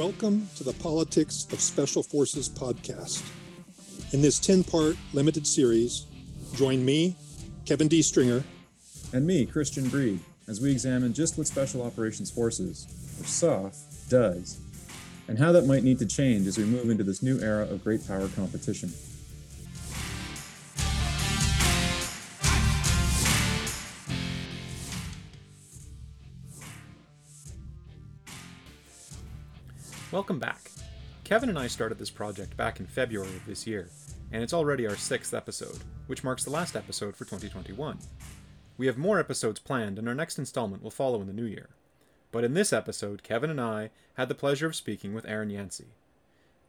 Welcome to the Politics of Special Forces podcast. In this 10 part limited series, join me, Kevin D. Stringer, and me, Christian Breede, as we examine just what Special Operations Forces, or SOF, does, and how that might need to change as we move into this new era of great power competition. Welcome back. Kevin and I started this project back in February of this year, and it's already our sixth episode, which marks the last episode for 2021. We have more episodes planned, and our next installment will follow in the new year. But in this episode, Kevin and I had the pleasure of speaking with Erin Yantzi.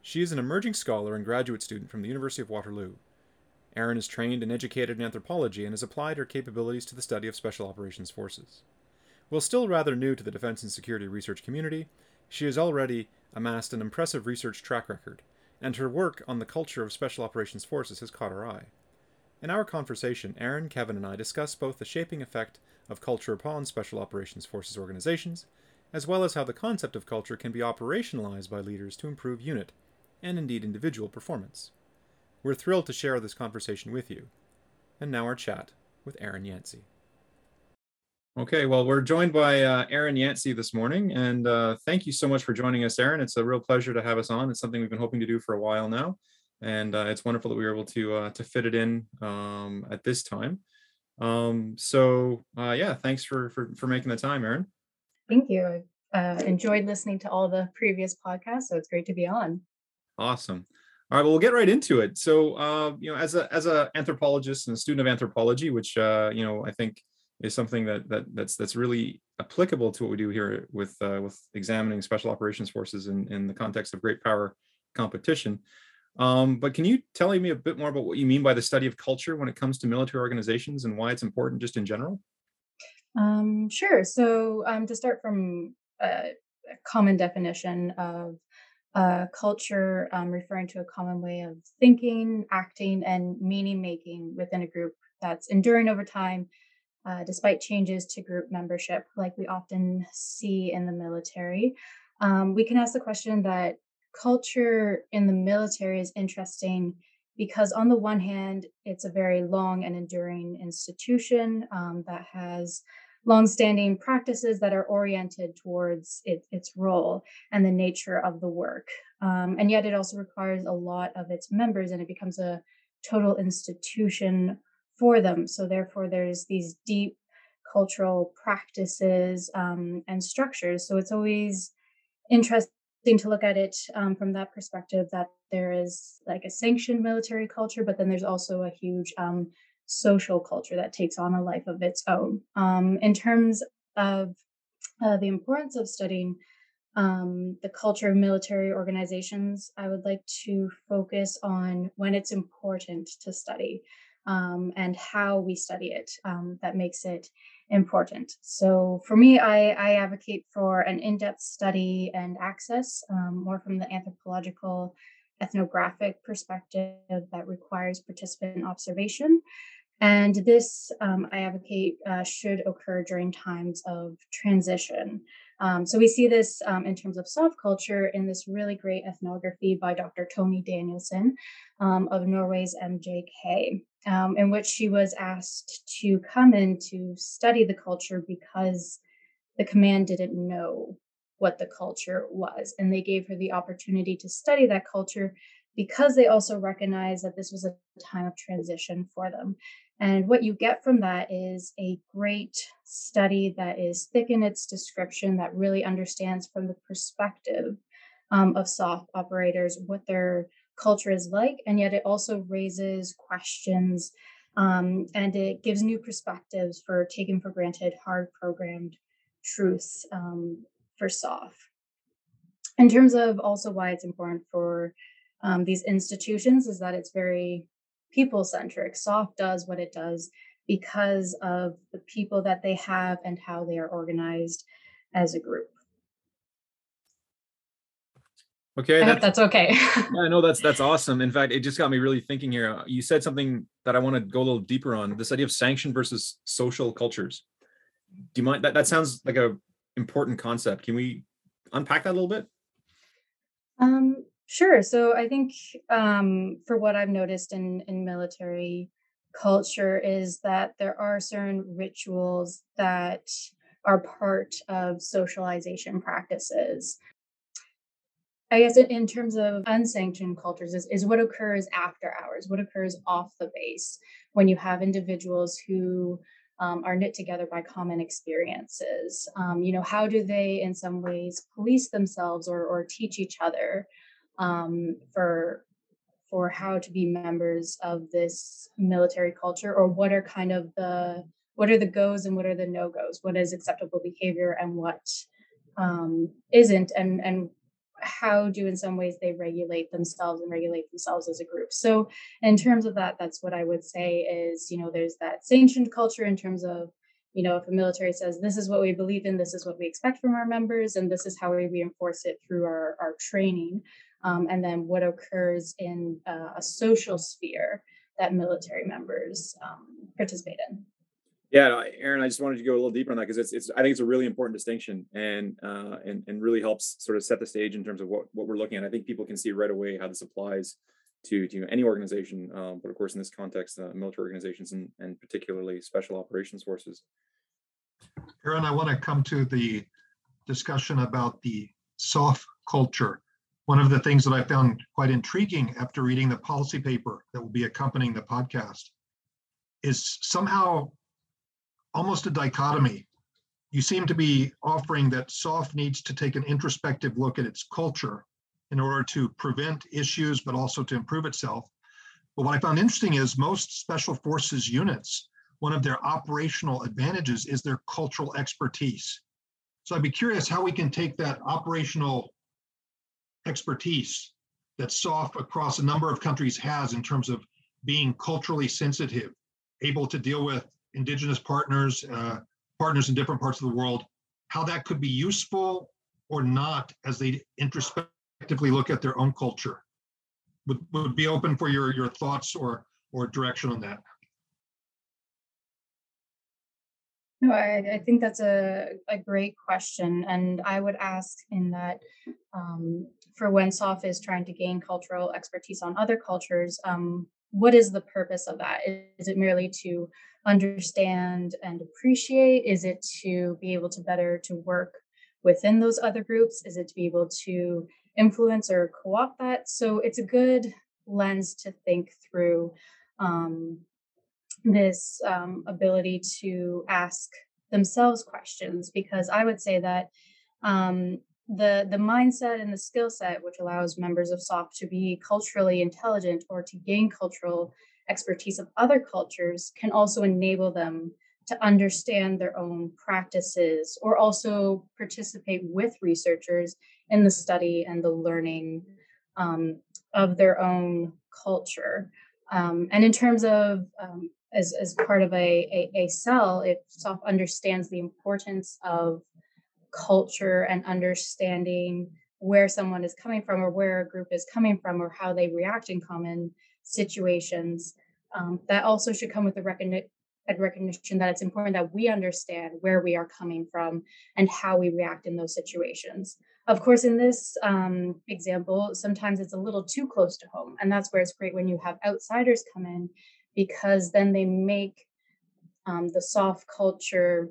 She is an emerging scholar and graduate student from the University of Waterloo. Erin is trained and educated in anthropology and has applied her capabilities to the study of special operations forces. While still rather new to the defense and security research community, she is already amassed an impressive research track record, and her work on the culture of Special Operations Forces has caught our eye. In our conversation, Erin, Kevin, and I discuss both the shaping effect of culture upon Special Operations Forces organizations, as well as how the concept of culture can be operationalized by leaders to improve unit, and indeed individual, performance. We're thrilled to share this conversation with you. And now our chat with Erin Yantzi. Okay, well, we're joined by uh, Erin Yantzi this morning, and uh, thank you so much for joining us, Erin. It's a real pleasure to have us on. It's something we've been hoping to do for a while now, and uh, it's wonderful that we were able to uh, to fit it in um, at this time. Um, so, uh, yeah, thanks for, for for making the time, Erin. Thank you. I uh, enjoyed listening to all the previous podcasts, so it's great to be on. Awesome. All right, well, we'll get right into it. So, you know, as a as a anthropologist and a student of anthropology, which you know, I think is something that that that's that's really applicable to what we do here with uh, with examining special operations forces in in the context of great power competition. Um, but can you tell me a bit more about what you mean by the study of culture when it comes to military organizations and why it's important just in general? Um, sure. So um, to start from a, a common definition of uh, culture, um, referring to a common way of thinking, acting, and meaning making within a group that's enduring over time uh, despite changes to group membership, like we often see in the military. Um, we can ask the question that culture in the military is interesting because, on the one hand, it's a very long and enduring institution um, that has longstanding practices that are oriented towards it, its role and the nature of the work. Um, and yet, it also requires a lot of its members, and it becomes a total institution for them. So therefore, there's these deep cultural practices um, and structures. So it's always interesting to look at it um, from that perspective that there is like a sanctioned military culture, but then there's also a huge um, social culture that takes on a life of its own. Um, in terms of uh, the importance of studying um, the culture of military organizations, I would like to focus on when it's important to study um, and how we study it um, that makes it important. So for me, I, I advocate for an in-depth study and access um, more from the anthropological ethnographic perspective that requires participant observation. And this, um, I advocate, uh, should occur during times of transition. Um, so we see this um, in terms of SOF culture in this really great ethnography by Dr. Tone Danielsen um, of Norway's MJK, um, in which she was asked to come in to study the culture because the command didn't know what the culture was. And they gave her the opportunity to study that culture because they also recognized that this was a time of transition for them. And what you get from that is a great study that is thick in its description, that really understands from the perspective um, of SOF operators what their culture is like. And yet it also raises questions um, and it gives new perspectives for taken for granted, hard programmed truths um, for SOF. In terms of also why it's important for um, these institutions, is that it's very people centric. SOF does what it does because of the people that they have and how they are organized as a group. Okay, that's, that's okay. yeah, no, that's that's awesome. In fact, it just got me really thinking here. You said something that I want to go a little deeper on. This idea of sanction versus social cultures. Do you mind that? That sounds like a important concept. Can we unpack that a little bit? Um, sure. So I think um, for what I've noticed in in military culture is that there are certain rituals that are part of socialization practices. I guess in, terms of unsanctioned cultures is, is what occurs after hours, what occurs off the base when you have individuals who um, are knit together by common experiences. Um, you know, how do they, in some ways, police themselves or, or teach each other um, for for how to be members of this military culture, or what are kind of the what are the goes and what are the no goes? What is acceptable behavior and what um, not and and how do in some ways they regulate themselves and regulate themselves as a group? So in terms of that that's what i would say is you know there's that sanctioned culture in terms of you know if a military says this is what we believe in this is what we expect from our members and this is how we reinforce it through our, our training um, and then what occurs in uh, a social sphere that military members um, participate in yeah, Erin, I just wanted to go a little deeper on that because it's, it's I think it's a really important distinction and uh, and and really helps sort of set the stage in terms of what what we're looking at. I think people can see right away how this applies to to any organization, um, but of course in this context, uh, military organizations and and particularly special operations forces. Erin, I want to come to the discussion about the SOF culture. One of the things that I found quite intriguing after reading the policy paper that will be accompanying the podcast is somehow almost a dichotomy. You seem to be offering that SOF needs to take an introspective look at its culture in order to prevent issues, but also to improve itself. But what I found interesting is most special forces units, one of their operational advantages is their cultural expertise. So I'd be curious how we can take that operational expertise that SOF across a number of countries has in terms of being culturally sensitive, able to deal with indigenous partners, uh, partners in different parts of the world, how that could be useful or not as they introspectively look at their own culture. Would, would be open for your, your thoughts or, or direction on that. No, I, I think that's a, a great question. And I would ask in that um, for when SOF is trying to gain cultural expertise on other cultures, um, what is the purpose of that? Is it merely to understand and appreciate? Is it to be able to better to work within those other groups? Is it to be able to influence or co-opt that? So it's a good lens to think through um, this um, ability to ask themselves questions because I would say that um, the the mindset and the skill set which allows members of SOF to be culturally intelligent or to gain cultural expertise of other cultures can also enable them to understand their own practices or also participate with researchers in the study and the learning um, of their own culture. Um, and in terms of um, as, as part of a, a, a cell, if SOF understands the importance of culture and understanding where someone is coming from or where a group is coming from or how they react in common situations. Um, that also should come with the recognition recognition that it's important that we understand where we are coming from and how we react in those situations. Of course, in this um, example, sometimes it's a little too close to home. And that's where it's great when you have outsiders come in because then they make um, the SOF culture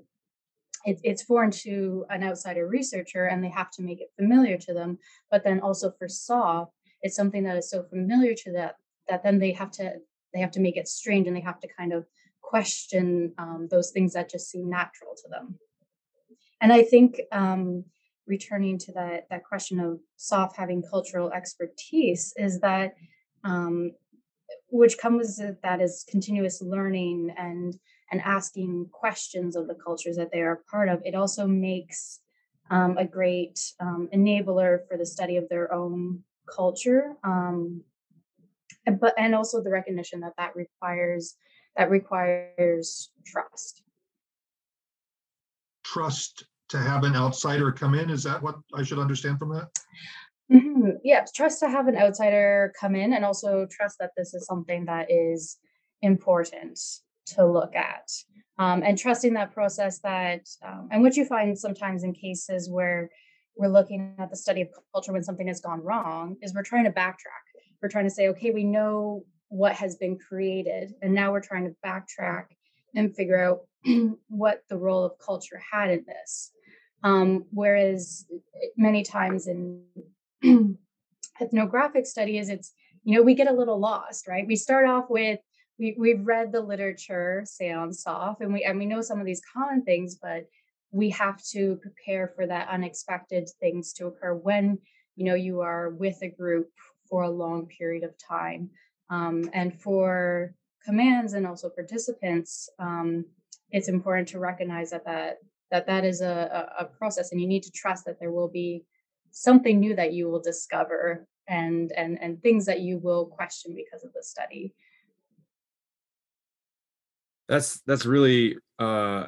it, it's foreign to an outsider researcher and they have to make it familiar to them but then also for SOF it's something that is so familiar to them that then they have to they have to make it strange and they have to kind of question um, those things that just seem natural to them. And i think um, returning to that that question of SOF having cultural expertise is that um, which comes with that is continuous learning and and asking questions of the cultures that they are part of, it also makes um, a great um, enabler for the study of their own culture. Um, but and also the recognition that that requires that requires trust. Trust to have an outsider come in. Is that what I should understand from that? Mm-hmm. Yeah, trust to have an outsider come in, and also trust that this is something that is important to look at um, and trusting that process that um, and what you find sometimes in cases where we're looking at the study of culture when something has gone wrong is we're trying to backtrack. We're trying to say, okay, we know what has been created, and now we're trying to backtrack and figure out what the role of culture had in this. Um, whereas many times in ethnographic studies, it's you know we get a little lost, right? We start off with we we've read the literature, say on SOF, and we and we know some of these common things, but we have to prepare for that unexpected things to occur when you know you are with a group for a long period of time. Um, and for commands and also participants um, it's important to recognize that that that that is a, a, process and you need to trust that there will be something new that you will discover and and and things that you will question because of the study that's that's really uh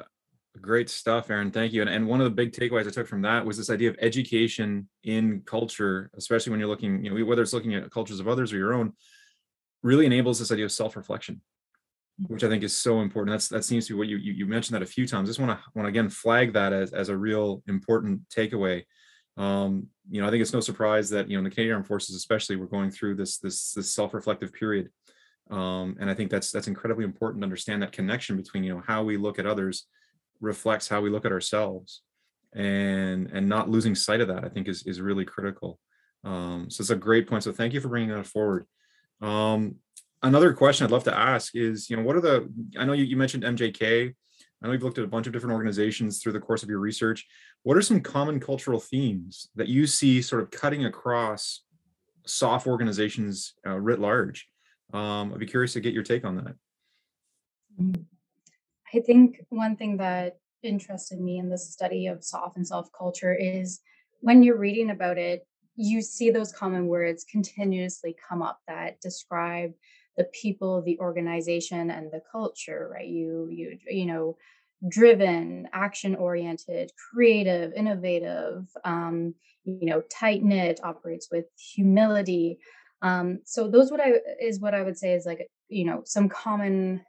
great stuff erin thank you and, and one of the big takeaways i took from that was this idea of education in culture especially when you're looking you know whether it's looking at cultures of others or your own really enables this idea of self-reflection which I think is so important. That's that seems to be what you you, you mentioned that a few times. I just want to want to again flag that as as a real important takeaway. Um, you know, I think it's no surprise that you know in the Canadian Armed Forces, especially, we're going through this this this self-reflective period, um, and I think that's that's incredibly important to understand that connection between you know how we look at others reflects how we look at ourselves, and and not losing sight of that I think is is really critical. Um, so it's a great point. So thank you for bringing that forward. Um, another question I'd love to ask is, you know, what are the, I know you, you mentioned MJK. I know you've looked at a bunch of different organizations through the course of your research. What are some common cultural themes that you see sort of cutting across SOF organizations uh, writ large? Um, I'd be curious to get your take on that. Mm. I think one thing that interested me in the study of SOF and self culture is when you're reading about it, you see those common words continuously come up that describe the people the organization and the culture right you you you know driven action oriented creative innovative um, you know tight knit operates with humility um, so those what i is what i would say is like you know some common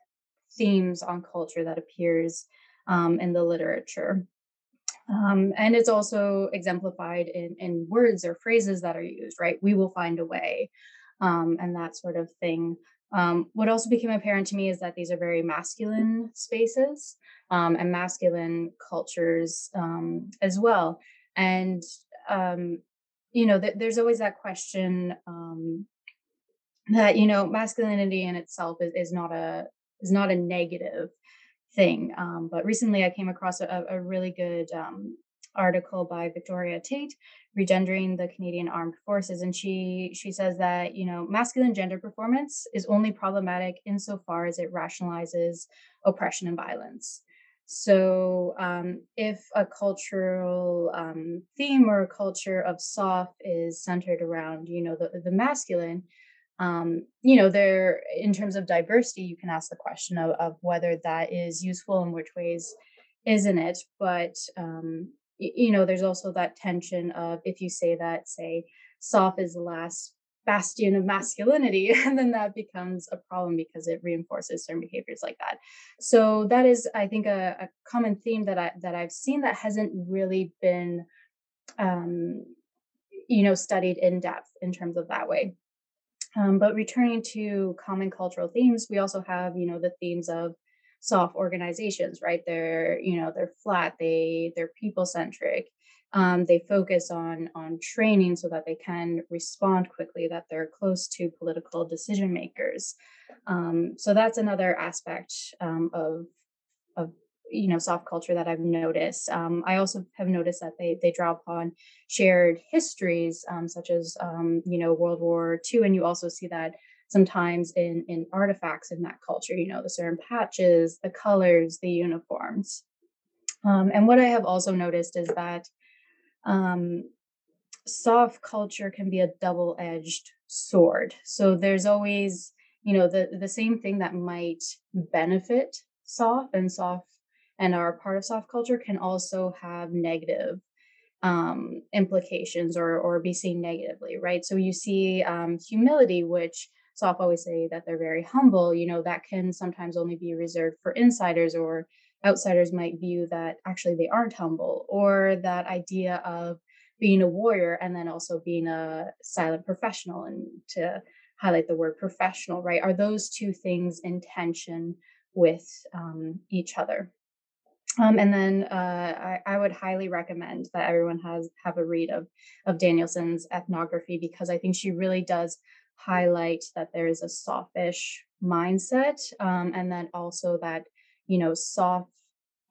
themes on culture that appears um, in the literature. Um, and it's also exemplified in, in words or phrases that are used right? We will find a way um, and that sort of thing. Um, what also became apparent to me is that these are very masculine spaces um, and masculine cultures um, as well. And, um, you know, th- there's always that question um, that, you know, masculinity in itself is, is not a is not a negative thing. Um, but recently I came across a, a really good article by Victoria Tait regendering the Canadian Armed Forces and she she says that you know masculine gender performance is only problematic insofar as it rationalizes oppression and violence. So um, if a cultural um, theme or a culture of SOF is centered around you know the, the masculine, um, you know there in terms of diversity you can ask the question of, of whether that is useful in which ways isn't it. But um, you know there's also that tension of if you say that say SOF is the last bastion of masculinity and then that becomes a problem because it reinforces certain behaviors like that. So that is i think a, a common theme that i that i've seen that hasn't really been um you know studied in depth in terms of that way. Um, but returning to common cultural themes we also have you know the themes of SOF organizations right? They're you know they're flat they they're people centric um, they focus on on training so that they can respond quickly that they're close to political decision makers um, so that's another aspect um, of of you know SOF culture that i've noticed. Um, i also have noticed that they they draw upon shared histories um, such as um, you know world war ii and you also see that sometimes in in artifacts in that culture you know the certain patches the colors the uniforms. Um, and what i have also noticed is that um, SOF culture can be a double-edged sword. So there's always you know the the same thing that might benefit SOF and SOF and are part of SOF culture can also have negative um, implications or or be seen negatively right? So you see um, humility which SOF always say that they're very humble, you know, that can sometimes only be reserved for insiders or outsiders might view that actually they aren't humble or that idea of being a warrior and then also being a silent professional and to highlight the word professional right? Are those two things in tension with um, each other? Um, and then uh, I, I, would highly recommend that everyone has have a read of of Danielsen's ethnography because I think she really does highlight that there is a softish mindset, um, and then also that you know SOF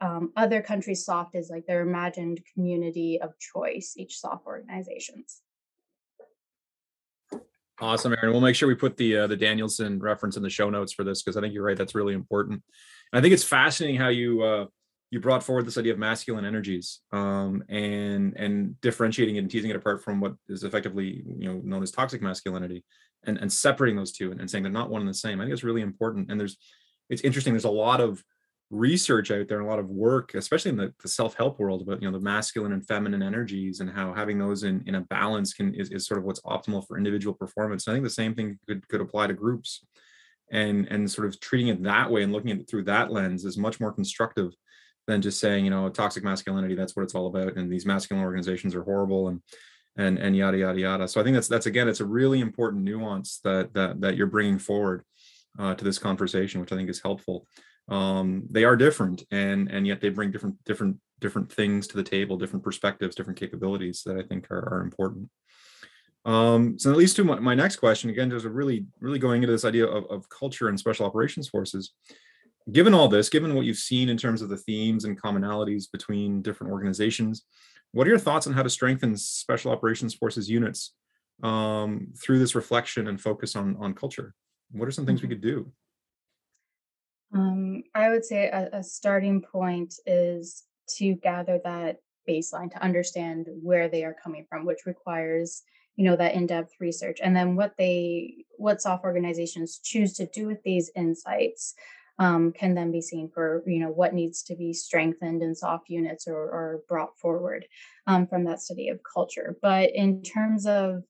um, other countries SOF is like their imagined community of choice, each SOF organizations. Awesome, Erin. We'll make sure we put the uh, the Danielsen reference in the show notes for this because I think you're right. That's really important. And I think it's fascinating how you uh, you brought forward this idea of masculine energies um, and and differentiating it and teasing it apart from what is effectively you know known as toxic masculinity and and separating those two and, and saying they're not one and the same. I think it's really important. And there's it's interesting. There's a lot of research out there and a lot of work, especially in the, the self-help world about you know the masculine and feminine energies and how having those in, in a balance can is, is sort of what's optimal for individual performance. And I think the same thing could could apply to groups and and sort of treating it that way and looking at it through that lens is much more constructive than just saying, you know, toxic masculinity, that's what it's all about. And these masculine organizations are horrible and and and yada yada yada. So I think that's that's again, it's a really important nuance that that that you're bringing forward uh, to this conversation, which I think is helpful. Um, they are different, and and yet they bring different different different things to the table, different perspectives, different capabilities that I think are, are important. Um, so that leads to my, my next question. Again, just really really going into this idea of, of culture and special operations forces given all this, given what you've seen in terms of the themes and commonalities between different organizations, what are your thoughts on how to strengthen Special Operations Forces units um, through this reflection and focus on, on culture? What are some things we mm-hmm. could do? Um, I would say a, a starting point is to gather that baseline to understand where they are coming from, which requires you know that in-depth research and then what they what SOF organizations choose to do with these insights um, can then be seen for you know what needs to be strengthened in SOF units or, or brought forward um, from that study of culture. But in terms of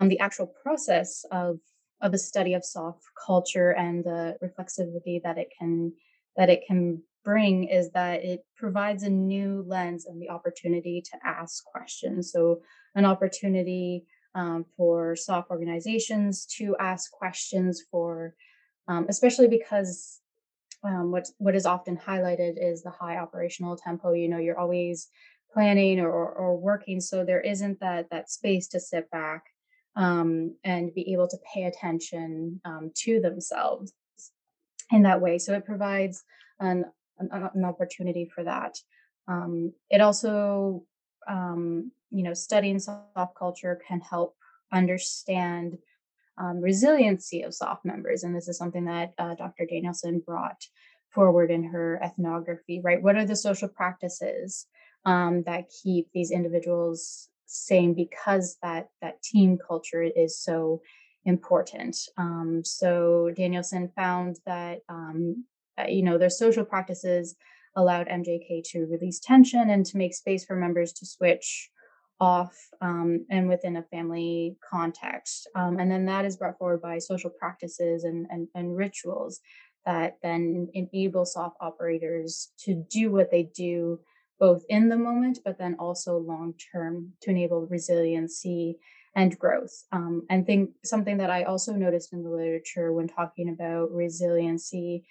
um, the actual process of of a study of SOF culture and the reflexivity that it can that it can bring is that it provides a new lens and the opportunity to ask questions. So an opportunity um, for SOF organizations to ask questions for um, especially because um, what what is often highlighted is the high operational tempo. You know, you're always planning or, or working, so there isn't that that space to sit back um, and be able to pay attention um, to themselves in that way. So it provides an an, an opportunity for that. Um, it also, um, you know, studying SOF culture can help understand um, resiliency of SOF members. And this is something that uh, Dr. Danielsen brought forward in her ethnography, right? What are the social practices um, that keep these individuals sane because that, that team culture is so important? Um, so Danielsen found that, um, uh, you know, their social practices allowed MJK to release tension and to make space for members to switch off um, and within a family context. Um, and then that is brought forward by social practices and, and, and rituals that then enable SOF operators to do what they do both in the moment, but then also long term to enable resiliency and growth. Um, and think something that I also noticed in the literature when talking about resiliency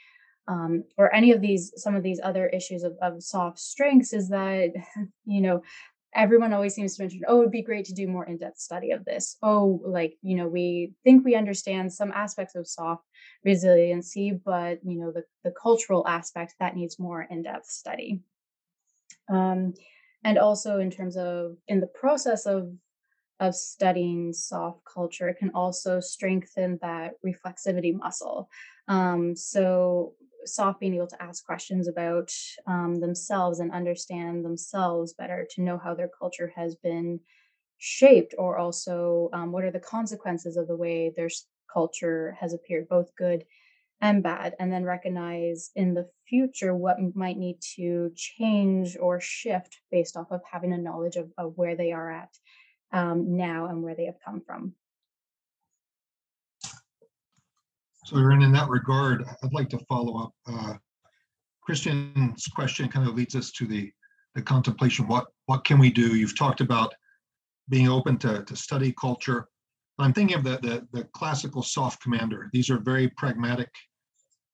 um, or any of these some of these other issues of, of SOF strengths is that you know everyone always seems to mention, oh, it'd be great to do more in-depth study of this. Oh, like, you know, we think we understand some aspects of SOF resiliency, but you know, the, the cultural aspect that needs more in-depth study. Um, and also in terms of in the process of of studying SOF culture, it can also strengthen that reflexivity muscle. Um, so SOF being able to ask questions about um, themselves and understand themselves better to know how their culture has been shaped or also um, what are the consequences of the way their culture has appeared both good and bad and then recognize in the future what might need to change or shift based off of having a knowledge of, of where they are at um, now and where they have come from So, Erin, in that regard, I'd like to follow up. Uh, Christian's question kind of leads us to the the contemplation. What what can we do? You've talked about being open to, to study culture. I'm thinking of the, the, the classical SOF commander. These are very pragmatic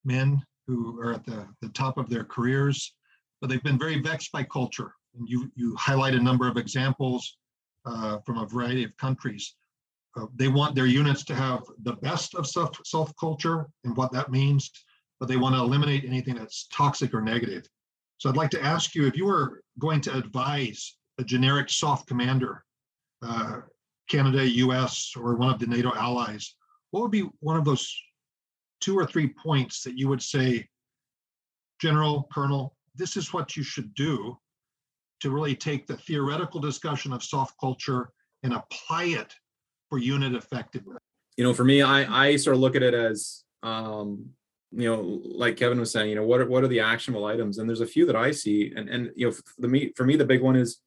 men who are at the, the top of their careers, but they've been very vexed by culture. And you, you highlight a number of examples uh, from a variety of countries. Uh, they want their units to have the best of self, self culture and what that means, but they want to eliminate anything that's toxic or negative. So I'd like to ask you if you were going to advise a generic SOF commander, uh, Canada, US, or one of the NATO allies, what would be one of those two or three points that you would say, General, Colonel, this is what you should do to really take the theoretical discussion of SOF culture and apply it for unit effectiveness? You know, for me, I I sort of look at it as um, you know, like Kevin was saying, you know, what are what are the actionable items? And there's a few that I see, and and you know, the me for me, the big one is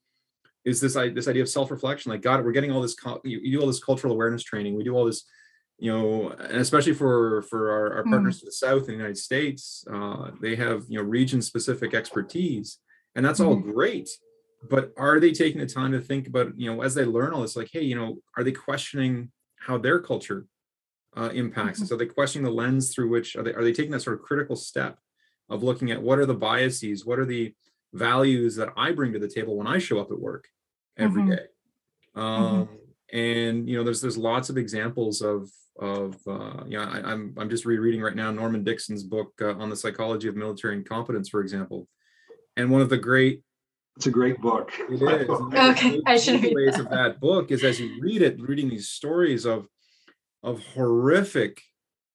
is this this idea of self reflection. Like, God, we're getting all this you, you do all this cultural awareness training, we do all this you know, and especially for for our, our partners mm. to the south in the United States, uh, they have you know region specific expertise, and that's all mm-hmm. great. But are they taking the time to think about you know as they learn all this, like, hey, you know, are they questioning how their culture uh, impacts? Mm-hmm. So they questioning the lens through which are they are they taking that sort of critical step of looking at what are the biases, what are the values that I bring to the table when I show up at work every mm-hmm. day. Mm-hmm. Um, mm-hmm. And you know, there's there's lots of examples of of uh, you know I, am I'm, I'm just rereading right now Norman Dixon's book uh, on the psychology of military incompetence, for example, and one of the great it's a great book. It is. okay, I should read ways that. of that book is as you read it, reading these stories of of horrific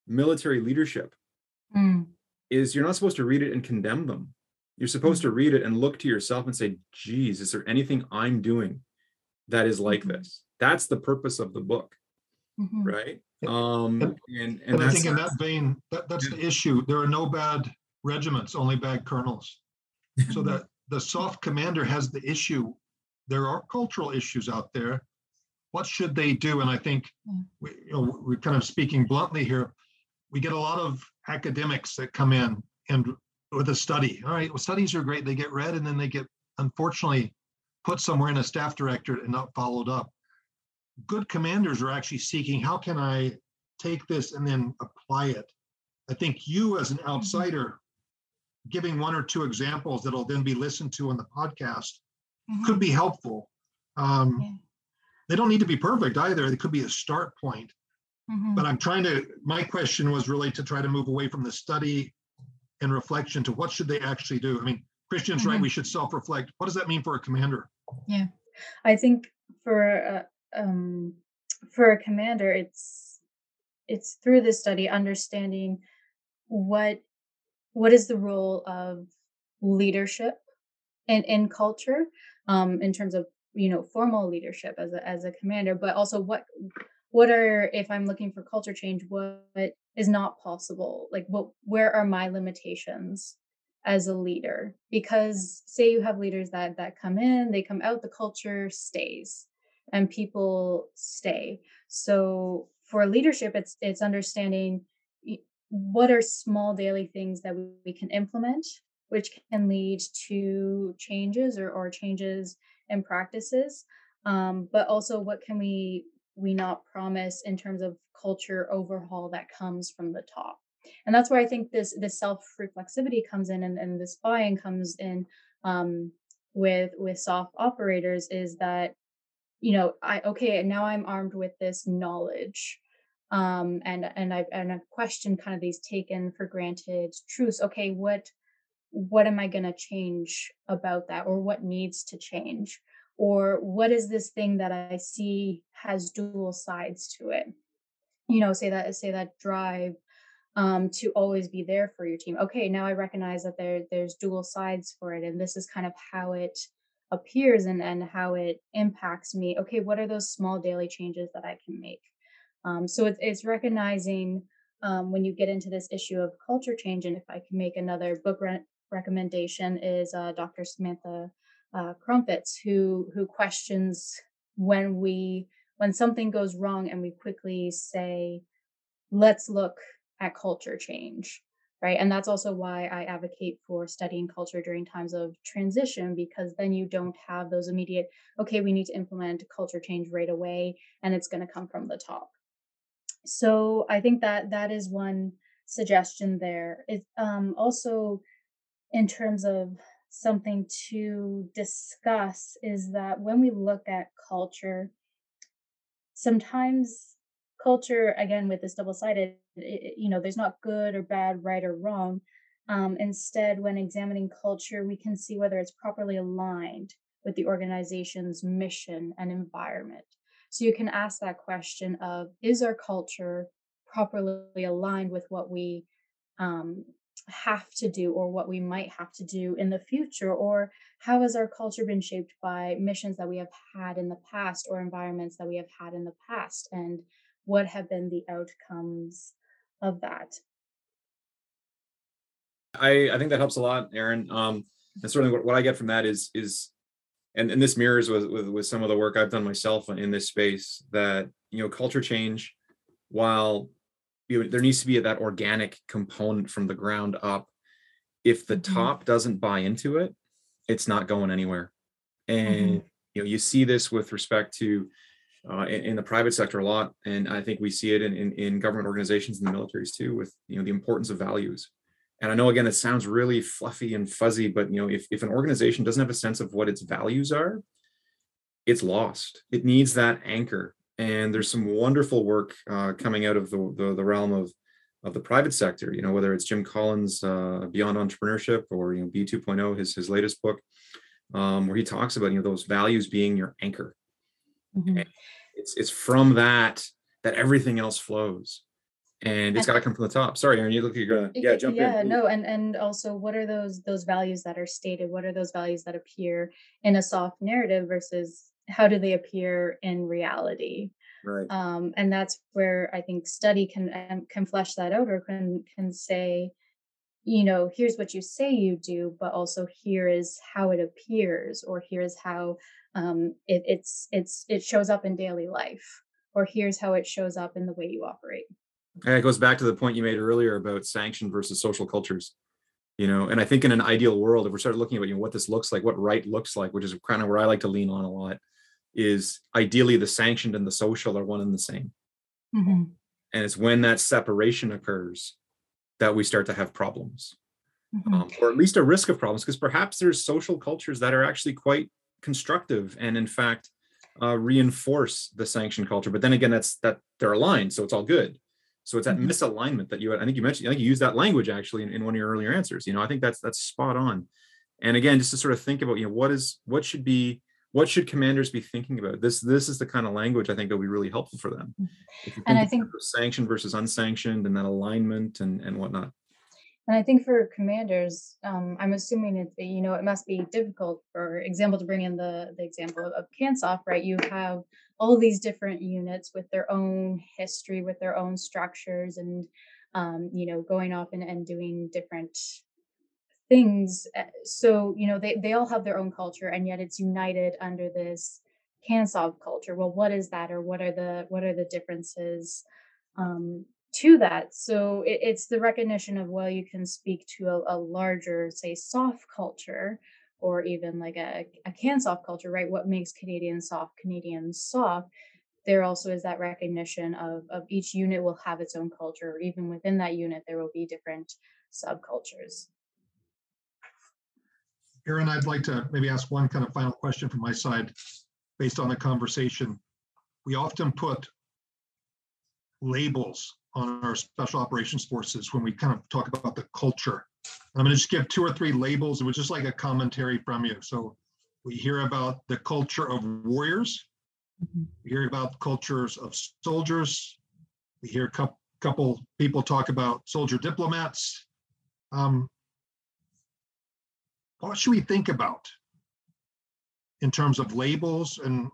military leadership, mm. is you're not supposed to read it and condemn them. You're supposed mm. to read it and look to yourself and say, "Geez, is there anything I'm doing that is like mm-hmm. this?" That's the purpose of the book, mm-hmm. right? Um, and, and, and, and I think in that vein, that, that's yeah. the issue. There are no bad regiments, only bad colonels. So that the SOF commander has the issue. There are cultural issues out there. What should they do? And I think we, you know, we're kind of speaking bluntly here. We get a lot of academics that come in and with a study. All right, well, studies are great. They get read and then they get unfortunately put somewhere in a staff directorate and not followed up good commanders are actually seeking how can I take this and then apply it? I think you, as an mm-hmm. outsider, giving one or two examples that'll then be listened to on the podcast mm-hmm. could be helpful. Um, yeah. They don't need to be perfect either. It could be a start point. Mm-hmm. But I'm trying to, my question was really to try to move away from the study and reflection to what should they actually do? I mean, Christian's mm-hmm. right, we should self reflect. What does that mean for a commander? Yeah. I think for uh, um, for a commander, it's it's through this study understanding what what is the role of leadership in in culture um, in terms of you know formal leadership as a as a commander, but also what what are if I'm looking for culture change, what is not possible? Like what where are my limitations? as a leader because say you have leaders that that come in they come out the culture stays and people stay. So for leadership, it's it's understanding what are small daily things that we can implement, which can lead to changes or, or changes in practices. Um, but also what can we we not promise in terms of culture overhaul that comes from the top and that's where i think this this self reflexivity comes in and, and this buy-in comes in um, with with SOF operators is that you know i okay and now i'm armed with this knowledge um and and i've and i've questioned kind of these taken for granted truths okay what what am i going to change about that or what needs to change? Or what is this thing that i see has dual sides to it? You know say that say that drive um, to always be there for your team okay now i recognize that there there's dual sides for it and this is kind of how it appears and, and how it impacts me okay what are those small daily changes that i can make? Um, so it's, it's recognizing um, when you get into this issue of culture change and if i can make another book re- recommendation is uh, dr samantha uh, Crompvoets who who questions when we when something goes wrong and we quickly say let's look at culture change right? And that's also why I advocate for studying culture during times of transition, because then you don't have those immediate, okay, we need to implement culture change right away, and it's going to come from the top. So I think that that is one suggestion there. It um, also, in terms of something to discuss, is that when we look at culture, sometimes culture again with this double-sided you know there's not good or bad right or wrong. Um, instead when examining culture we can see whether it's properly aligned with the organization's mission and environment. So you can ask that question of is our culture properly aligned with what we um, have to do or what we might have to do in the future? Or how has our culture been shaped by missions that we have had in the past or environments that we have had in the past? And what have been the outcomes of that i i think that helps a lot Erin. um and certainly what, what i get from that is is and, and this mirrors with, with with some of the work i've done myself in this space that you know culture change while you know, there needs to be that organic component from the ground up if the mm-hmm. top doesn't buy into it it's not going anywhere and mm-hmm. you know you see this with respect to uh, in, in, the private sector a lot, and I think we see it in, in, in government organizations and the militaries too, with you know the importance of values. And I know again it sounds really fluffy and fuzzy, but you know if if an organization doesn't have a sense of what its values are, it's lost. It needs that anchor. And there's some wonderful work uh, coming out of the, the, the realm of of the private sector. You know whether it's Jim Collins' uh, Beyond Entrepreneurship or you know BE 2.0, his his latest book, um, where he talks about you know those values being your anchor Mm-hmm. It's it's from that that everything else flows. And it's got to come from the top. Sorry, Erin, you look you're gonna yeah jump yeah, in. Yeah, no, and and also what are those those values that are stated? What are those values that appear in a SOF narrative versus how do they appear in reality? Right. Um, and that's where I think study can um, can flesh that out or can can say, you know, here's what you say you do, but also here is how it appears, or here's how um, it, it's it's it shows up in daily life or here's how it shows up in the way you operate and it goes back to the point you made earlier about sanction versus social cultures you know and i think in an ideal world if we start looking at you know, what this looks like what right looks like which is kind of where i like to lean on a lot is ideally the sanctioned and the social are one and the same mm-hmm. and it's when that separation occurs that we start to have problems mm-hmm. um, or at least a risk of problems because perhaps there's social cultures that are actually quite constructive and in fact uh, reinforce the sanction culture. But then again, that's that they're aligned, so it's all good. So it's that mm-hmm. misalignment that you I think you mentioned. I think you used that language actually in, in one of your earlier answers. You know, I think that's that's spot on. And again, just to sort of think about, you know, what is what should be what should commanders be thinking about? This this is the kind of language I think that will be really helpful for them. Mm-hmm. and I think sanctioned versus unsanctioned and that alignment and and whatnot. And I think for commanders, um, I'm assuming it, you know, it must be difficult, for example, to bring in the, the example of CANSOF, right? You have all these different units with their own history, with their own structures, and, um, you know, going off and, and doing different things. Eh, so, you know, they, they all have their own culture, and yet it's united under this CANSOF culture. Well, what is that, or what are the what are the differences? Um, to that. So it, it's the recognition of, well, you can speak to a, a larger, say, SOF culture or even like a, a CANSOF culture, right? What makes Canadians SOF, Canadians SOF? There also is that recognition of, of each unit will have its own culture. Or even within that unit, there will be different subcultures. Erin, I'd like to maybe ask one kind of final question from my side based on the conversation. We often put labels on our special operations forces when we kind of talk about the culture. I'm going to just give two or three labels. It was just like a commentary from you. So we hear about the culture of warriors. We hear about cultures of soldiers. We hear a couple people talk about soldier diplomats. Um, what should we think about in terms of labels and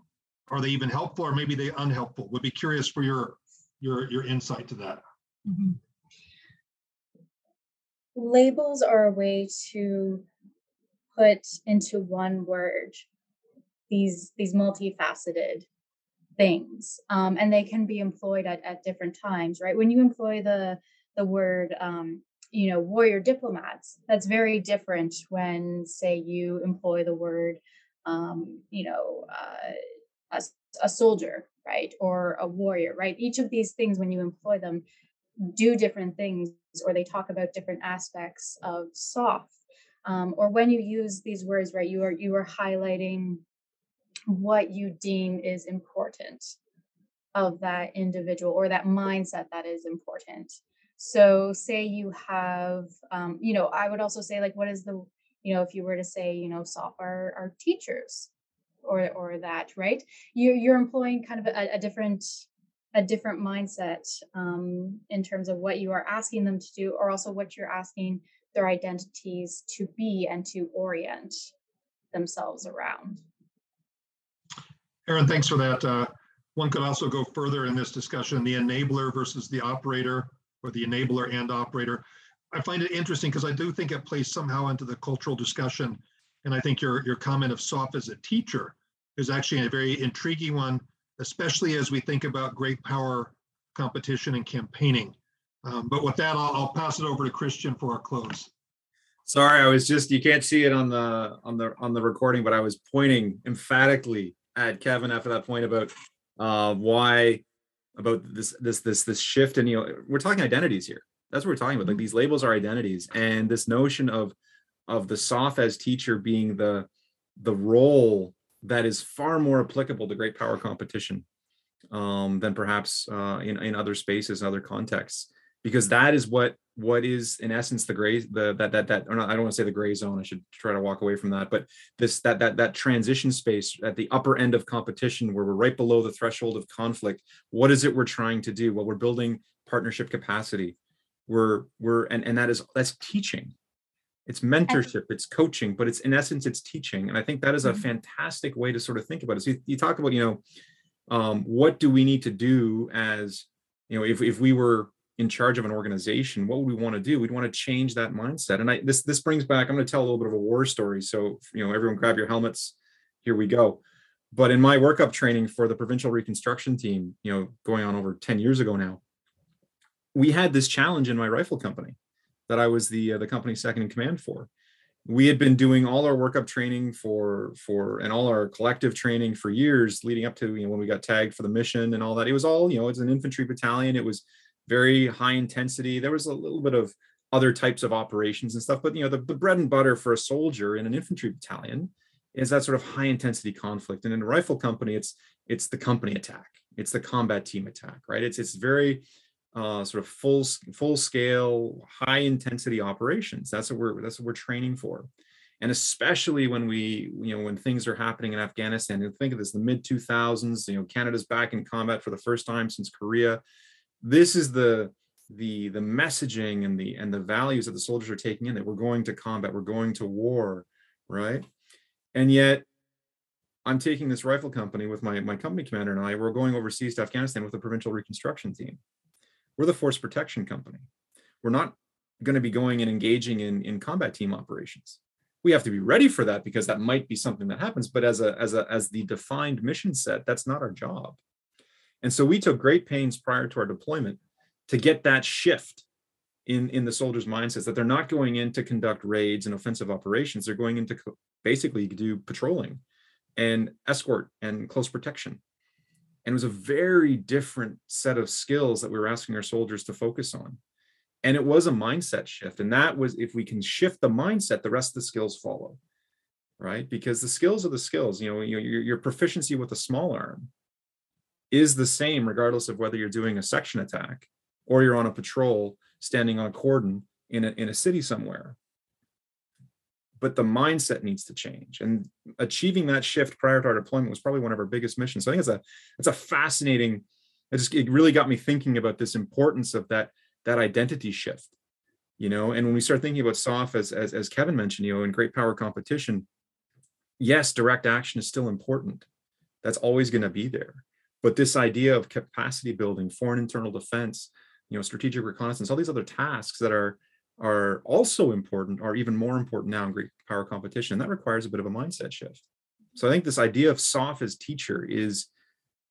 are they even helpful or maybe they unhelpful? Would be curious for your your your insight to that. Mm-hmm. Labels are a way to put into one word these these multifaceted things um, and they can be employed at, at different times right when you employ the the word um, you know warrior diplomats that's very different when say you employ the word um, you know uh, a, a soldier right? Or a warrior right? Each of these things when you employ them do different things or they talk about different aspects of SOF. Um, or when you use these words right you are you are highlighting what you deem is important of that individual or that mindset that is important. So say you have um, you know i would also say like what is the you know if you were to say you know software are teachers or or that right you're you're employing kind of a, a different a different mindset um, in terms of what you are asking them to do or also what you're asking their identities to be and to orient themselves around Erin, thanks for that. Uh, one could also go further in this discussion, the enabler versus the operator or the enabler and operator. I find it interesting because I do think it plays somehow into the cultural discussion. And I think your, your comment of SOF as a teacher is actually a very intriguing one, especially as we think about great power competition and campaigning. Um, but with that, I'll, I'll pass it over to Christian for our close. Sorry, I was just you can't see it on the on the on the recording, but I was pointing emphatically at Kevin after that point about uh, why about this this this this shift and you know we're talking identities here. That's what we're talking about. Like these labels are identities, and this notion of of the SOF as teacher being the the role that is far more applicable to great power competition um, than perhaps uh, in in other spaces, other contexts, because that is what what is in essence the gray the that that that or not, I don't want to say the gray zone. I should try to walk away from that. But this that that that transition space at the upper end of competition where we're right below the threshold of conflict. What is it we're trying to do? Well, we're building partnership capacity. We're we're and and that is that's teaching. It's mentorship, it's coaching, but it's in essence it's teaching. And I think that is a mm-hmm. fantastic way to sort of think about it. So you, you talk about you know um, what do we need to do as you know if if we were in charge of an organization, what would we want to do? We'd want to change that mindset. And I this this brings back. I'm going to tell a little bit of a war story. So you know, everyone, grab your helmets. Here we go. But in my workup training for the provincial reconstruction team, you know, going on over 10 years ago now, we had this challenge in my rifle company that I was the uh, the company second in command for. We had been doing all our workup training for for and all our collective training for years leading up to you know when we got tagged for the mission and all that. It was all you know it's an infantry battalion. It was very high intensity. There was a little bit of other types of operations and stuff, but you know, the, the bread and butter for a soldier in an infantry battalion is that sort of high intensity conflict. And in a rifle company, it's it's the company attack, it's the combat team attack, right? It's it's very uh, sort of full full scale, high intensity operations. That's what we're that's what we're training for. And especially when we, you know, when things are happening in Afghanistan, and think of this, the mid 2000s, you know, Canada's back in combat for the first time since Korea this is the the the messaging and the and the values that the soldiers are taking in that we're going to combat we're going to war right and yet i'm taking this rifle company with my my company commander and i we're going overseas to afghanistan with a provincial reconstruction team we're the force protection company we're not going to be going and engaging in in combat team operations we have to be ready for that because that might be something that happens but as a as a as the defined mission set that's not our job and so we took great pains prior to our deployment to get that shift in, in the soldiers' mindsets that they're not going in to conduct raids and offensive operations. They're going into basically do patrolling and escort and close protection. And it was a very different set of skills that we were asking our soldiers to focus on. And it was a mindset shift. And that was if we can shift the mindset, the rest of the skills follow. Right. Because the skills are the skills, you know, your, your proficiency with a small arm is the same regardless of whether you're doing a section attack or you're on a patrol standing on a cordon in a, in a city somewhere but the mindset needs to change. And achieving that shift prior to our deployment was probably one of our biggest missions. So i think it's a it's a fascinating it just it really got me thinking about this importance of that that identity shift you know? And when we start thinking about SOF, as as, as kevin mentioned you know in great power competition yes direct action is still important. That's always going to be there. But this idea of capacity building, foreign internal defense, you know, strategic reconnaissance, all these other tasks that are are also important, are even more important now in great power competition. And that requires a bit of a mindset shift. So I think this idea of SOF as teacher is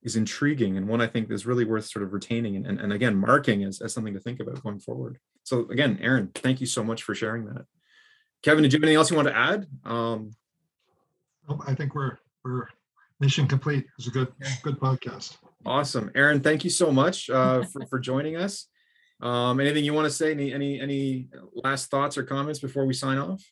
is intriguing and one I think is really worth sort of retaining and, and, and again marking as, as something to think about going forward. So again, Erin, thank you so much for sharing that. Kevin, did you have anything else you want to add? Um, Nope, I think we're, we're mission complete. It's a good, good podcast. awesome. Erin, thank you so much uh, for, for joining us. Um, anything you want to say? Any, any, any last thoughts or comments before we sign off?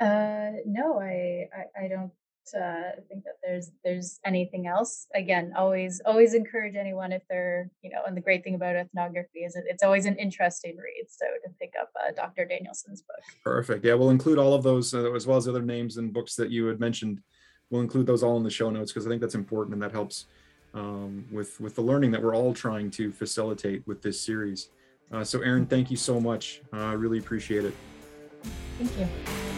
Uh, no, I, I, I don't uh, think that there's there's anything else. Again, always always encourage anyone if they're you know. And the great thing about ethnography is it, it's always an interesting read. So to pick up uh, Dr. Danielsen's book. Perfect. Yeah, we'll include all of those uh, as well as other names and books that you had mentioned. We'll include those all in the show notes because I think that's important and that helps um, with with the learning that we're all trying to facilitate with this series. Uh, so, Erin, thank you so much. I really appreciate it. Thank you.